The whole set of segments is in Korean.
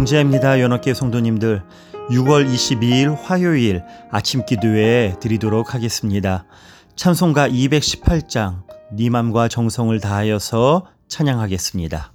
봉지입니다. 연합계 성도님들 6월 22일 화요일 아침 기도회 드리도록 하겠습니다. 찬송가 218장 네 맘과 정성을 다하여서 찬양하겠습니다.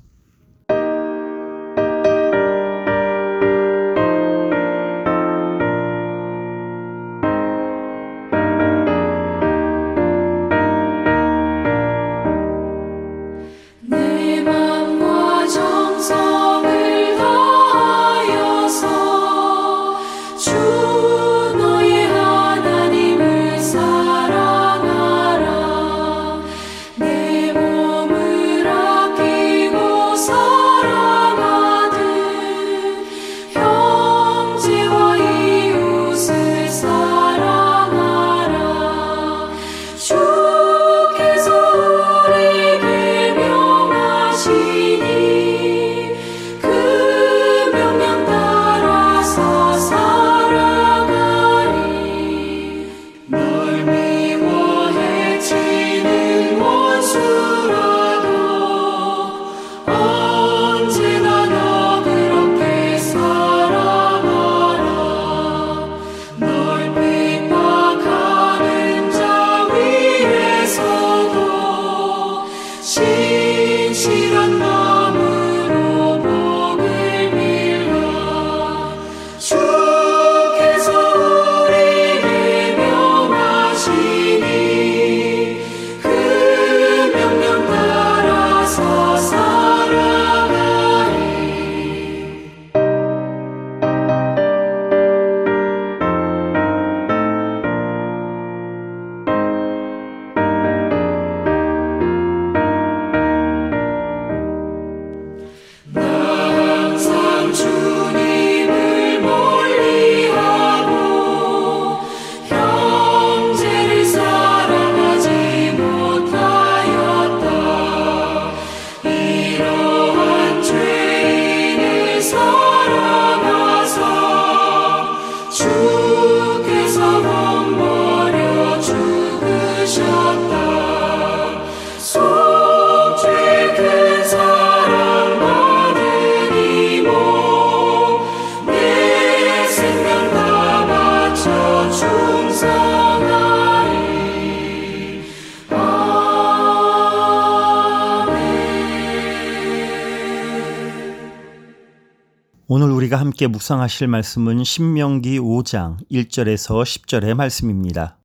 우리가 함께 묵상하실 말씀은 신명기 5장 1절에서 10절의 말씀입니다.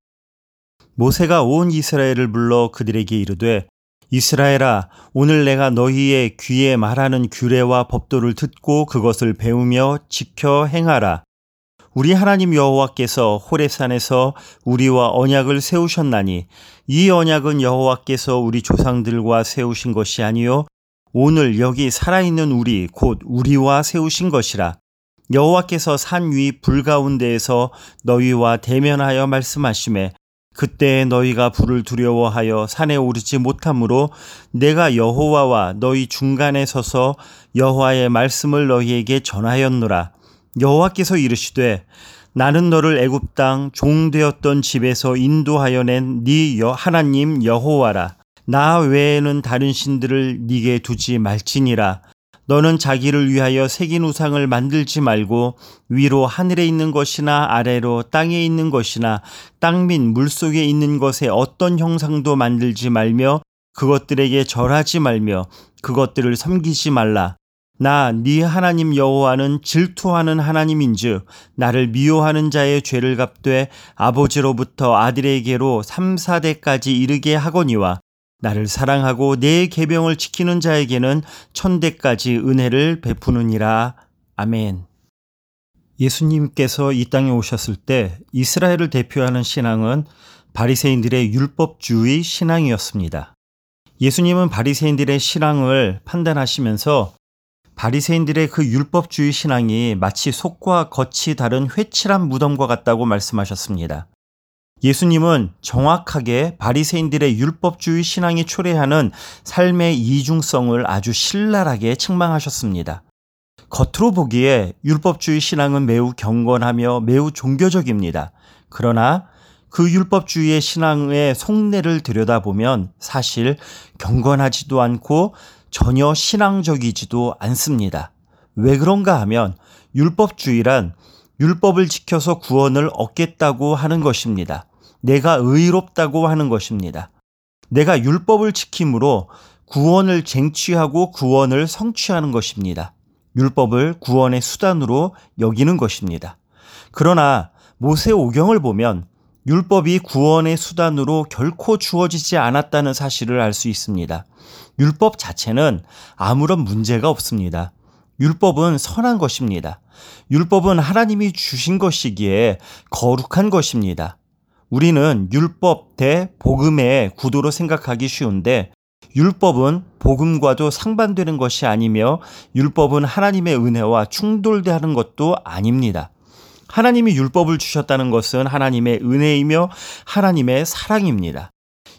모세가 온 이스라엘을 불러 그들에게 이르되 이스라엘아 오늘 내가 너희의 귀에 말하는 규례와 법도를 듣고 그것을 배우며 지켜 행하라. 우리 하나님 여호와께서 호렙산에서 우리와 언약을 세우셨나니 이 언약은 여호와께서 우리 조상들과 세우신 것이 아니요 오늘 여기 살아있는 우리 곧 우리와 세우신 것이라 여호와께서 산 위 불 가운데에서 너희와 대면하여 말씀하심에 그때 너희가 불을 두려워하여 산에 오르지 못하므로 내가 여호와와 너희 중간에 서서 여호와의 말씀을 너희에게 전하였노라. 여호와께서 이르시되 나는 너를 애굽 땅 종되었던 집에서 인도하여 낸 네 하나님 여호와라 나 외에는 다른 신들을 네게 두지 말지니라. 너는 자기를 위하여 새긴 우상을 만들지 말고 위로 하늘에 있는 것이나 아래로 땅에 있는 것이나 땅 및 물속에 있는 것에 어떤 형상도 만들지 말며 그것들에게 절하지 말며 그것들을 섬기지 말라. 나 네 하나님 여호와는 질투하는 하나님인즉 나를 미워하는 자의 죄를 갚되 아버지로부터 아들에게로 3, 4대까지 이르게 하거니와 나를 사랑하고 내 계명을 지키는 자에게는 천대까지 은혜를 베푸느니라. 아멘. 예수님께서 이 땅에 오셨을 때 이스라엘을 대표하는 신앙은 바리새인들의 율법주의 신앙이었습니다. 예수님은 바리새인들의 신앙을 판단하시면서 바리새인들의 그 율법주의 신앙이 마치 속과 겉이 다른 회칠한 무덤과 같다고 말씀하셨습니다. 예수님은 정확하게 바리새인들의 율법주의 신앙이 초래하는 삶의 이중성을 아주 신랄하게 책망하셨습니다. 겉으로 보기에 율법주의 신앙은 매우 경건하며 매우 종교적입니다. 그러나 그 율법주의의 신앙의 속내를 들여다보면 사실 경건하지도 않고 전혀 신앙적이지도 않습니다. 왜 그런가 하면 율법주의란 율법을 지켜서 구원을 얻겠다고 하는 것입니다. 내가 의롭다고 하는 것입니다. 내가 율법을 지킴으로 구원을 쟁취하고 구원을 성취하는 것입니다. 율법을 구원의 수단으로 여기는 것입니다. 그러나 모세 오경을 보면 율법이 구원의 수단으로 결코 주어지지 않았다는 사실을 알 수 있습니다. 율법 자체는 아무런 문제가 없습니다. 율법은 선한 것입니다. 율법은 하나님이 주신 것이기에 거룩한 것입니다. 우리는 율법 대 복음의 구도로 생각하기 쉬운데 율법은 복음과도 상반되는 것이 아니며 율법은 하나님의 은혜와 충돌되는 것도 아닙니다. 하나님이 율법을 주셨다는 것은 하나님의 은혜이며 하나님의 사랑입니다.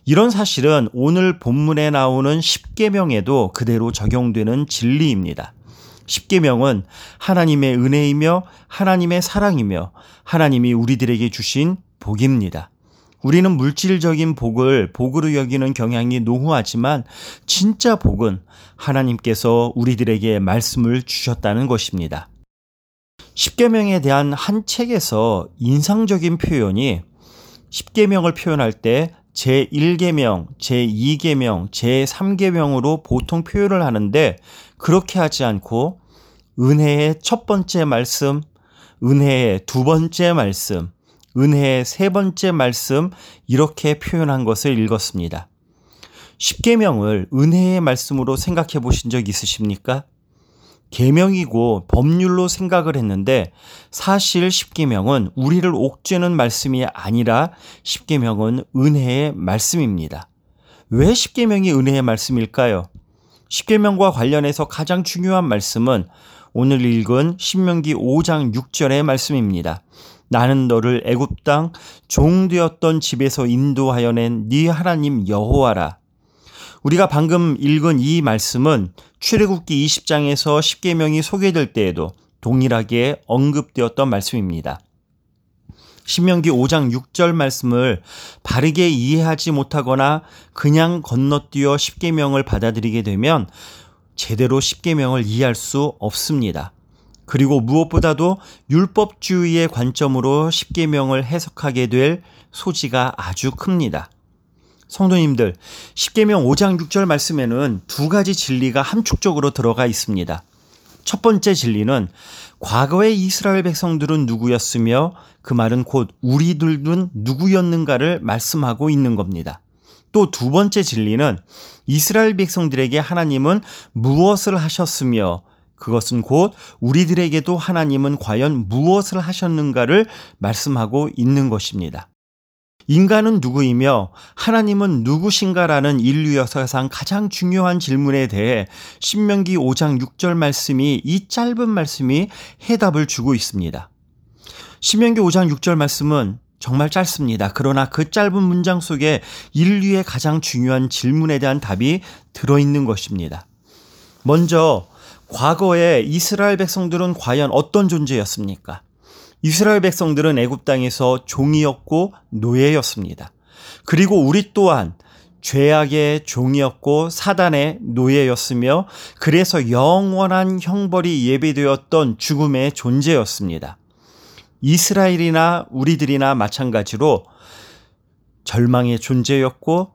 이런 사실은 오늘 본문에 나오는 십계명에도 그대로 적용되는 진리입니다. 십계명은 하나님의 은혜이며 하나님의 사랑이며 하나님이 우리들에게 주신 복입니다. 우리는 물질적인 복을 복으로 여기는 경향이 노후하지만 진짜 복은 하나님께서 우리들에게 말씀을 주셨다는 것입니다. 십계명에 대한 한 책에서 인상적인 표현이 십계명을 표현할 때 제1계명, 제2계명, 제3계명으로 보통 표현을 하는데 그렇게 하지 않고 은혜의 첫 번째 말씀, 은혜의 두 번째 말씀, 은혜의 세 번째 말씀 이렇게 표현한 것을 읽었습니다. 십계명을 은혜의 말씀으로 생각해 보신 적 있으십니까? 계명이고 법률로 생각을 했는데 사실 십계명은 우리를 옥죄는 말씀이 아니라 십계명은 은혜의 말씀입니다. 왜 십계명이 은혜의 말씀일까요? 십계명과 관련해서 가장 중요한 말씀은 오늘 읽은 신명기 5장 6절의 말씀입니다. 나는 너를 애굽 땅 종되었던 집에서 인도하여 낸 네 하나님 여호와라. 우리가 방금 읽은 이 말씀은 출애굽기 20장에서 십계명이 소개될 때에도 동일하게 언급되었던 말씀입니다. 신명기 5장 6절 말씀을 바르게 이해하지 못하거나 그냥 건너뛰어 십계명을 받아들이게 되면 제대로 십계명을 이해할 수 없습니다. 그리고 무엇보다도 율법주의의 관점으로 십계명을 해석하게 될 소지가 아주 큽니다. 성도님들, 십계명 5장 6절 말씀에는 두 가지 진리가 함축적으로 들어가 있습니다. 첫 번째 진리는 과거의 이스라엘 백성들은 누구였으며 그 말은 곧 우리들은 누구였는가를 말씀하고 있는 겁니다. 또 두 번째 진리는 이스라엘 백성들에게 하나님은 무엇을 하셨으며 그것은 곧 우리들에게도 하나님은 과연 무엇을 하셨는가를 말씀하고 있는 것입니다. 인간은 누구이며 하나님은 누구신가라는 인류 역사상 가장 중요한 질문에 대해 신명기 5장 6절 말씀이 이 짧은 말씀이 해답을 주고 있습니다. 신명기 5장 6절 말씀은 정말 짧습니다. 그러나 그 짧은 문장 속에 인류의 가장 중요한 질문에 대한 답이 들어있는 것입니다. 먼저 과거에 이스라엘 백성들은 과연 어떤 존재였습니까? 이스라엘 백성들은 애굽 땅에서 종이었고 노예였습니다. 그리고 우리 또한 죄악의 종이었고 사단의 노예였으며 그래서 영원한 형벌이 예비되었던 죽음의 존재였습니다. 이스라엘이나 우리들이나 마찬가지로 절망의 존재였고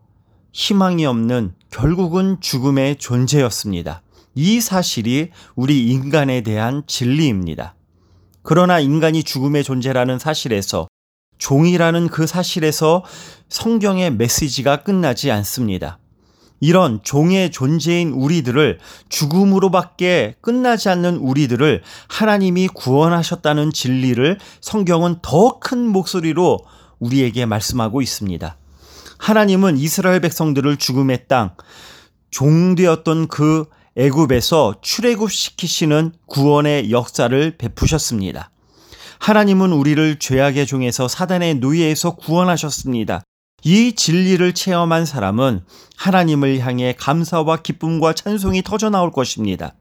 희망이 없는 결국은 죽음의 존재였습니다. 이 사실이 우리 인간에 대한 진리입니다. 그러나 인간이 죽음의 존재라는 사실에서 종이라는 그 사실에서 성경의 메시지가 끝나지 않습니다. 이런 종의 존재인 우리들을 죽음으로밖에 끝나지 않는 우리들을 하나님이 구원하셨다는 진리를 성경은 더 큰 목소리로 우리에게 말씀하고 있습니다. 하나님은 이스라엘 백성들을 죽음의 땅, 종되었던 그 애굽에서 출애굽시키시는 구원의 역사를 베푸셨습니다. 하나님은 우리를 죄악의 종에서 사단의 노예에서 구원하셨습니다. 이 진리를 체험한 사람은 하나님을 향해 감사와 기쁨과 찬송이 터져 나올 것입니다.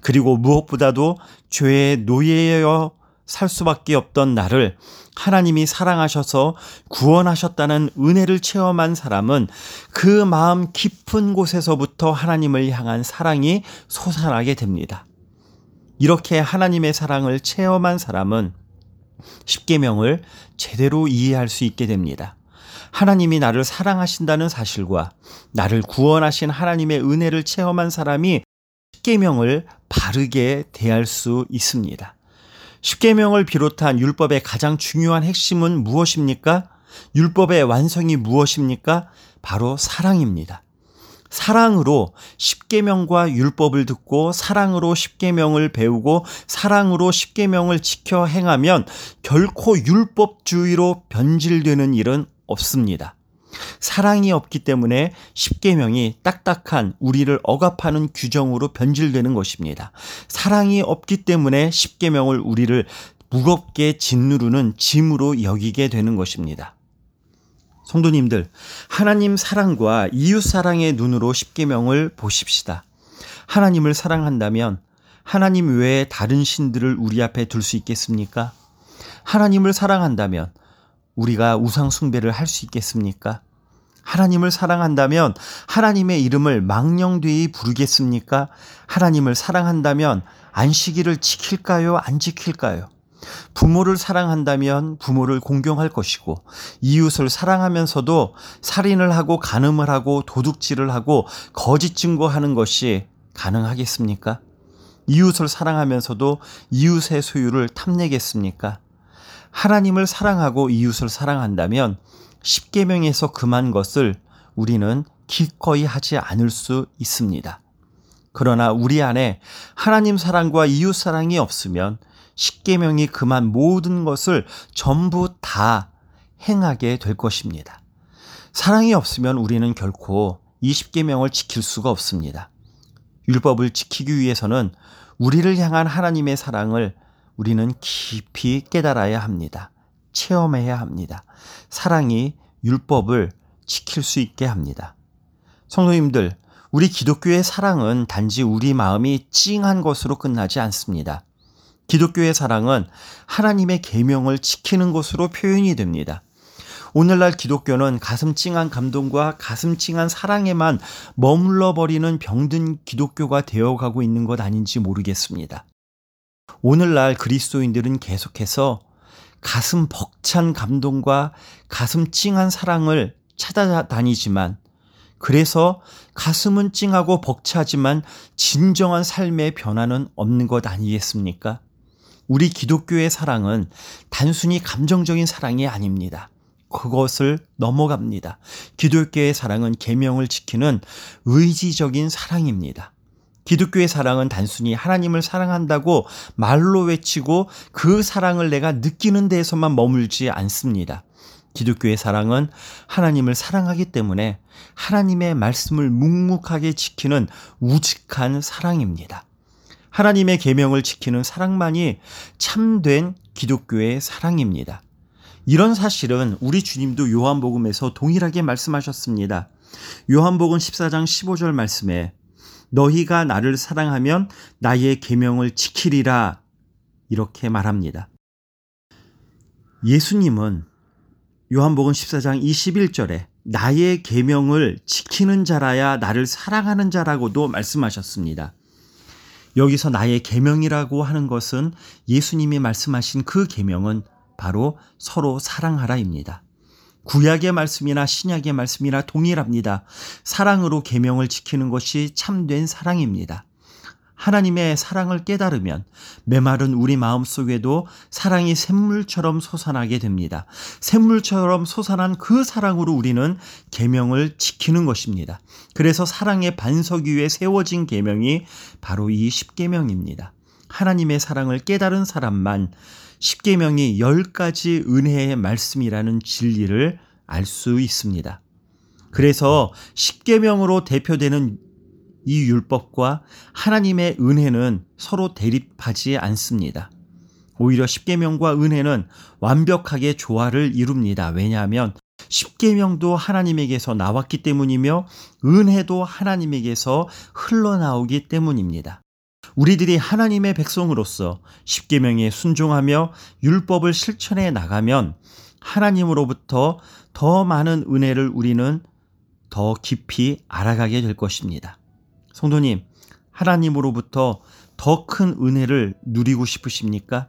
그리고 무엇보다도 죄의 노예여 살 수밖에 없던 나를 하나님이 사랑하셔서 구원하셨다는 은혜를 체험한 사람은 그 마음 깊은 곳에서부터 하나님을 향한 사랑이 솟아나게 됩니다. 이렇게 하나님의 사랑을 체험한 사람은 십계명을 제대로 이해할 수 있게 됩니다. 하나님이 나를 사랑하신다는 사실과 나를 구원하신 하나님의 은혜를 체험한 사람이 십계명을 바르게 대할 수 있습니다. 십계명을 비롯한 율법의 가장 중요한 핵심은 무엇입니까? 율법의 완성이 무엇입니까? 바로 사랑입니다. 사랑으로 십계명과 율법을 듣고 사랑으로 십계명을 배우고 사랑으로 십계명을 지켜 행하면 결코 율법주의로 변질되는 일은 없습니다. 사랑이 없기 때문에 십계명이 딱딱한 우리를 억압하는 규정으로 변질되는 것입니다. 사랑이 없기 때문에 십계명을 우리를 무겁게 짓누르는 짐으로 여기게 되는 것입니다. 성도님들, 하나님 사랑과 이웃 사랑의 눈으로 십계명을 보십시다. 하나님을 사랑한다면 하나님 외에 다른 신들을 우리 앞에 둘 수 있겠습니까? 하나님을 사랑한다면 우리가 우상 숭배를 할 수 있겠습니까? 하나님을 사랑한다면 하나님의 이름을 망령되이 부르겠습니까? 하나님을 사랑한다면 안식일을 지킬까요? 안 지킬까요? 부모를 사랑한다면 부모를 공경할 것이고 이웃을 사랑하면서도 살인을 하고 간음을 하고 도둑질을 하고 거짓 증거하는 것이 가능하겠습니까? 이웃을 사랑하면서도 이웃의 소유를 탐내겠습니까? 하나님을 사랑하고 이웃을 사랑한다면 십계명에서 금한 것을 우리는 기꺼이 하지 않을 수 있습니다. 그러나 우리 안에 하나님 사랑과 이웃 사랑이 없으면 십계명이 금한 모든 것을 전부 다 행하게 될 것입니다. 사랑이 없으면 우리는 결코 이 십계명을 지킬 수가 없습니다. 율법을 지키기 위해서는 우리를 향한 하나님의 사랑을 우리는 깊이 깨달아야 합니다. 체험해야 합니다. 사랑이 율법을 지킬 수 있게 합니다. 성도님들, 우리 기독교의 사랑은 단지 우리 마음이 찡한 것으로 끝나지 않습니다. 기독교의 사랑은 하나님의 계명을 지키는 것으로 표현이 됩니다. 오늘날 기독교는 가슴 찡한 감동과 가슴 찡한 사랑에만 머물러 버리는 병든 기독교가 되어 가고 있는 것 아닌지 모르겠습니다. 오늘날 그리스도인들은 계속해서 가슴 벅찬 감동과 가슴 찡한 사랑을 찾아다니지만 그래서 가슴은 찡하고 벅차지만 진정한 삶의 변화는 없는 것 아니겠습니까? 우리 기독교의 사랑은 단순히 감정적인 사랑이 아닙니다. 그것을 넘어갑니다. 기독교의 사랑은 계명을 지키는 의지적인 사랑입니다. 기독교의 사랑은 단순히 하나님을 사랑한다고 말로 외치고 그 사랑을 내가 느끼는 데에서만 머물지 않습니다. 기독교의 사랑은 하나님을 사랑하기 때문에 하나님의 말씀을 묵묵하게 지키는 우직한 사랑입니다. 하나님의 계명을 지키는 사랑만이 참된 기독교의 사랑입니다. 이런 사실은 우리 주님도 요한복음에서 동일하게 말씀하셨습니다. 요한복음 14장 15절 말씀에 너희가 나를 사랑하면 나의 계명을 지키리라 이렇게 말합니다. 예수님은 요한복음 14장 21절에 나의 계명을 지키는 자라야 나를 사랑하는 자라고도 말씀하셨습니다. 여기서 나의 계명이라고 하는 것은 예수님이 말씀하신 그 계명은 바로 서로 사랑하라입니다. 구약의 말씀이나 신약의 말씀이나 동일합니다. 사랑으로 계명을 지키는 것이 참된 사랑입니다. 하나님의 사랑을 깨달으면 메마른 우리 마음 속에도 사랑이 샘물처럼 솟아나게 됩니다. 샘물처럼 솟아난 그 사랑으로 우리는 계명을 지키는 것입니다. 그래서 사랑의 반석 위에 세워진 계명이 바로 이 십계명입니다. 하나님의 사랑을 깨달은 사람만 십계명이 열 가지 은혜의 말씀이라는 진리를 알 수 있습니다. 그래서 십계명으로 대표되는 이 율법과 하나님의 은혜는 서로 대립하지 않습니다. 오히려 십계명과 은혜는 완벽하게 조화를 이룹니다. 왜냐하면 십계명도 하나님에게서 나왔기 때문이며 은혜도 하나님에게서 흘러나오기 때문입니다. 우리들이 하나님의 백성으로서 십계명에 순종하며 율법을 실천해 나가면 하나님으로부터 더 많은 은혜를 우리는 더 깊이 알아가게 될 것입니다. 성도님, 하나님으로부터 더 큰 은혜를 누리고 싶으십니까?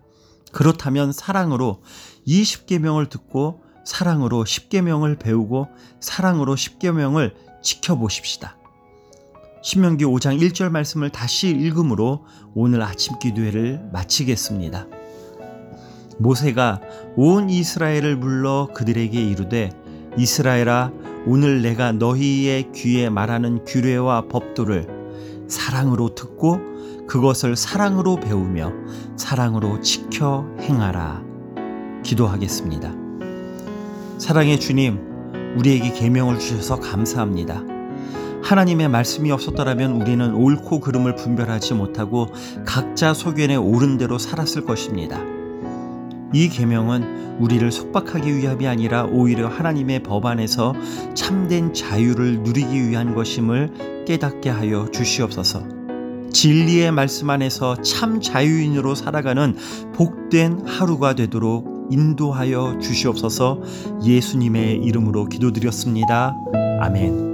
그렇다면 사랑으로 이 10계명을 듣고 사랑으로 10계명을 배우고 사랑으로 10계명을 지켜보십시다. 신명기 5장 1절 말씀을 다시 읽음으로 오늘 아침 기도회를 마치겠습니다. 모세가 온 이스라엘을 불러 그들에게 이르되 이스라엘아 오늘 내가 너희의 귀에 말하는 규례와 법도를 사랑으로 듣고 그것을 사랑으로 배우며 사랑으로 지켜 행하라. 기도하겠습니다. 사랑의 주님, 우리에게 계명을 주셔서 감사합니다. 하나님의 말씀이 없었더라면 우리는 옳고 그름을 분별하지 못하고 각자 소견에 옳은 대로 살았을 것입니다. 이 계명은 우리를 속박하기 위함이 아니라 오히려 하나님의 법 안에서 참된 자유를 누리기 위한 것임을 깨닫게 하여 주시옵소서. 진리의 말씀 안에서 참 자유인으로 살아가는 복된 하루가 되도록 인도하여 주시옵소서 예수님의 이름으로 기도드렸습니다. 아멘.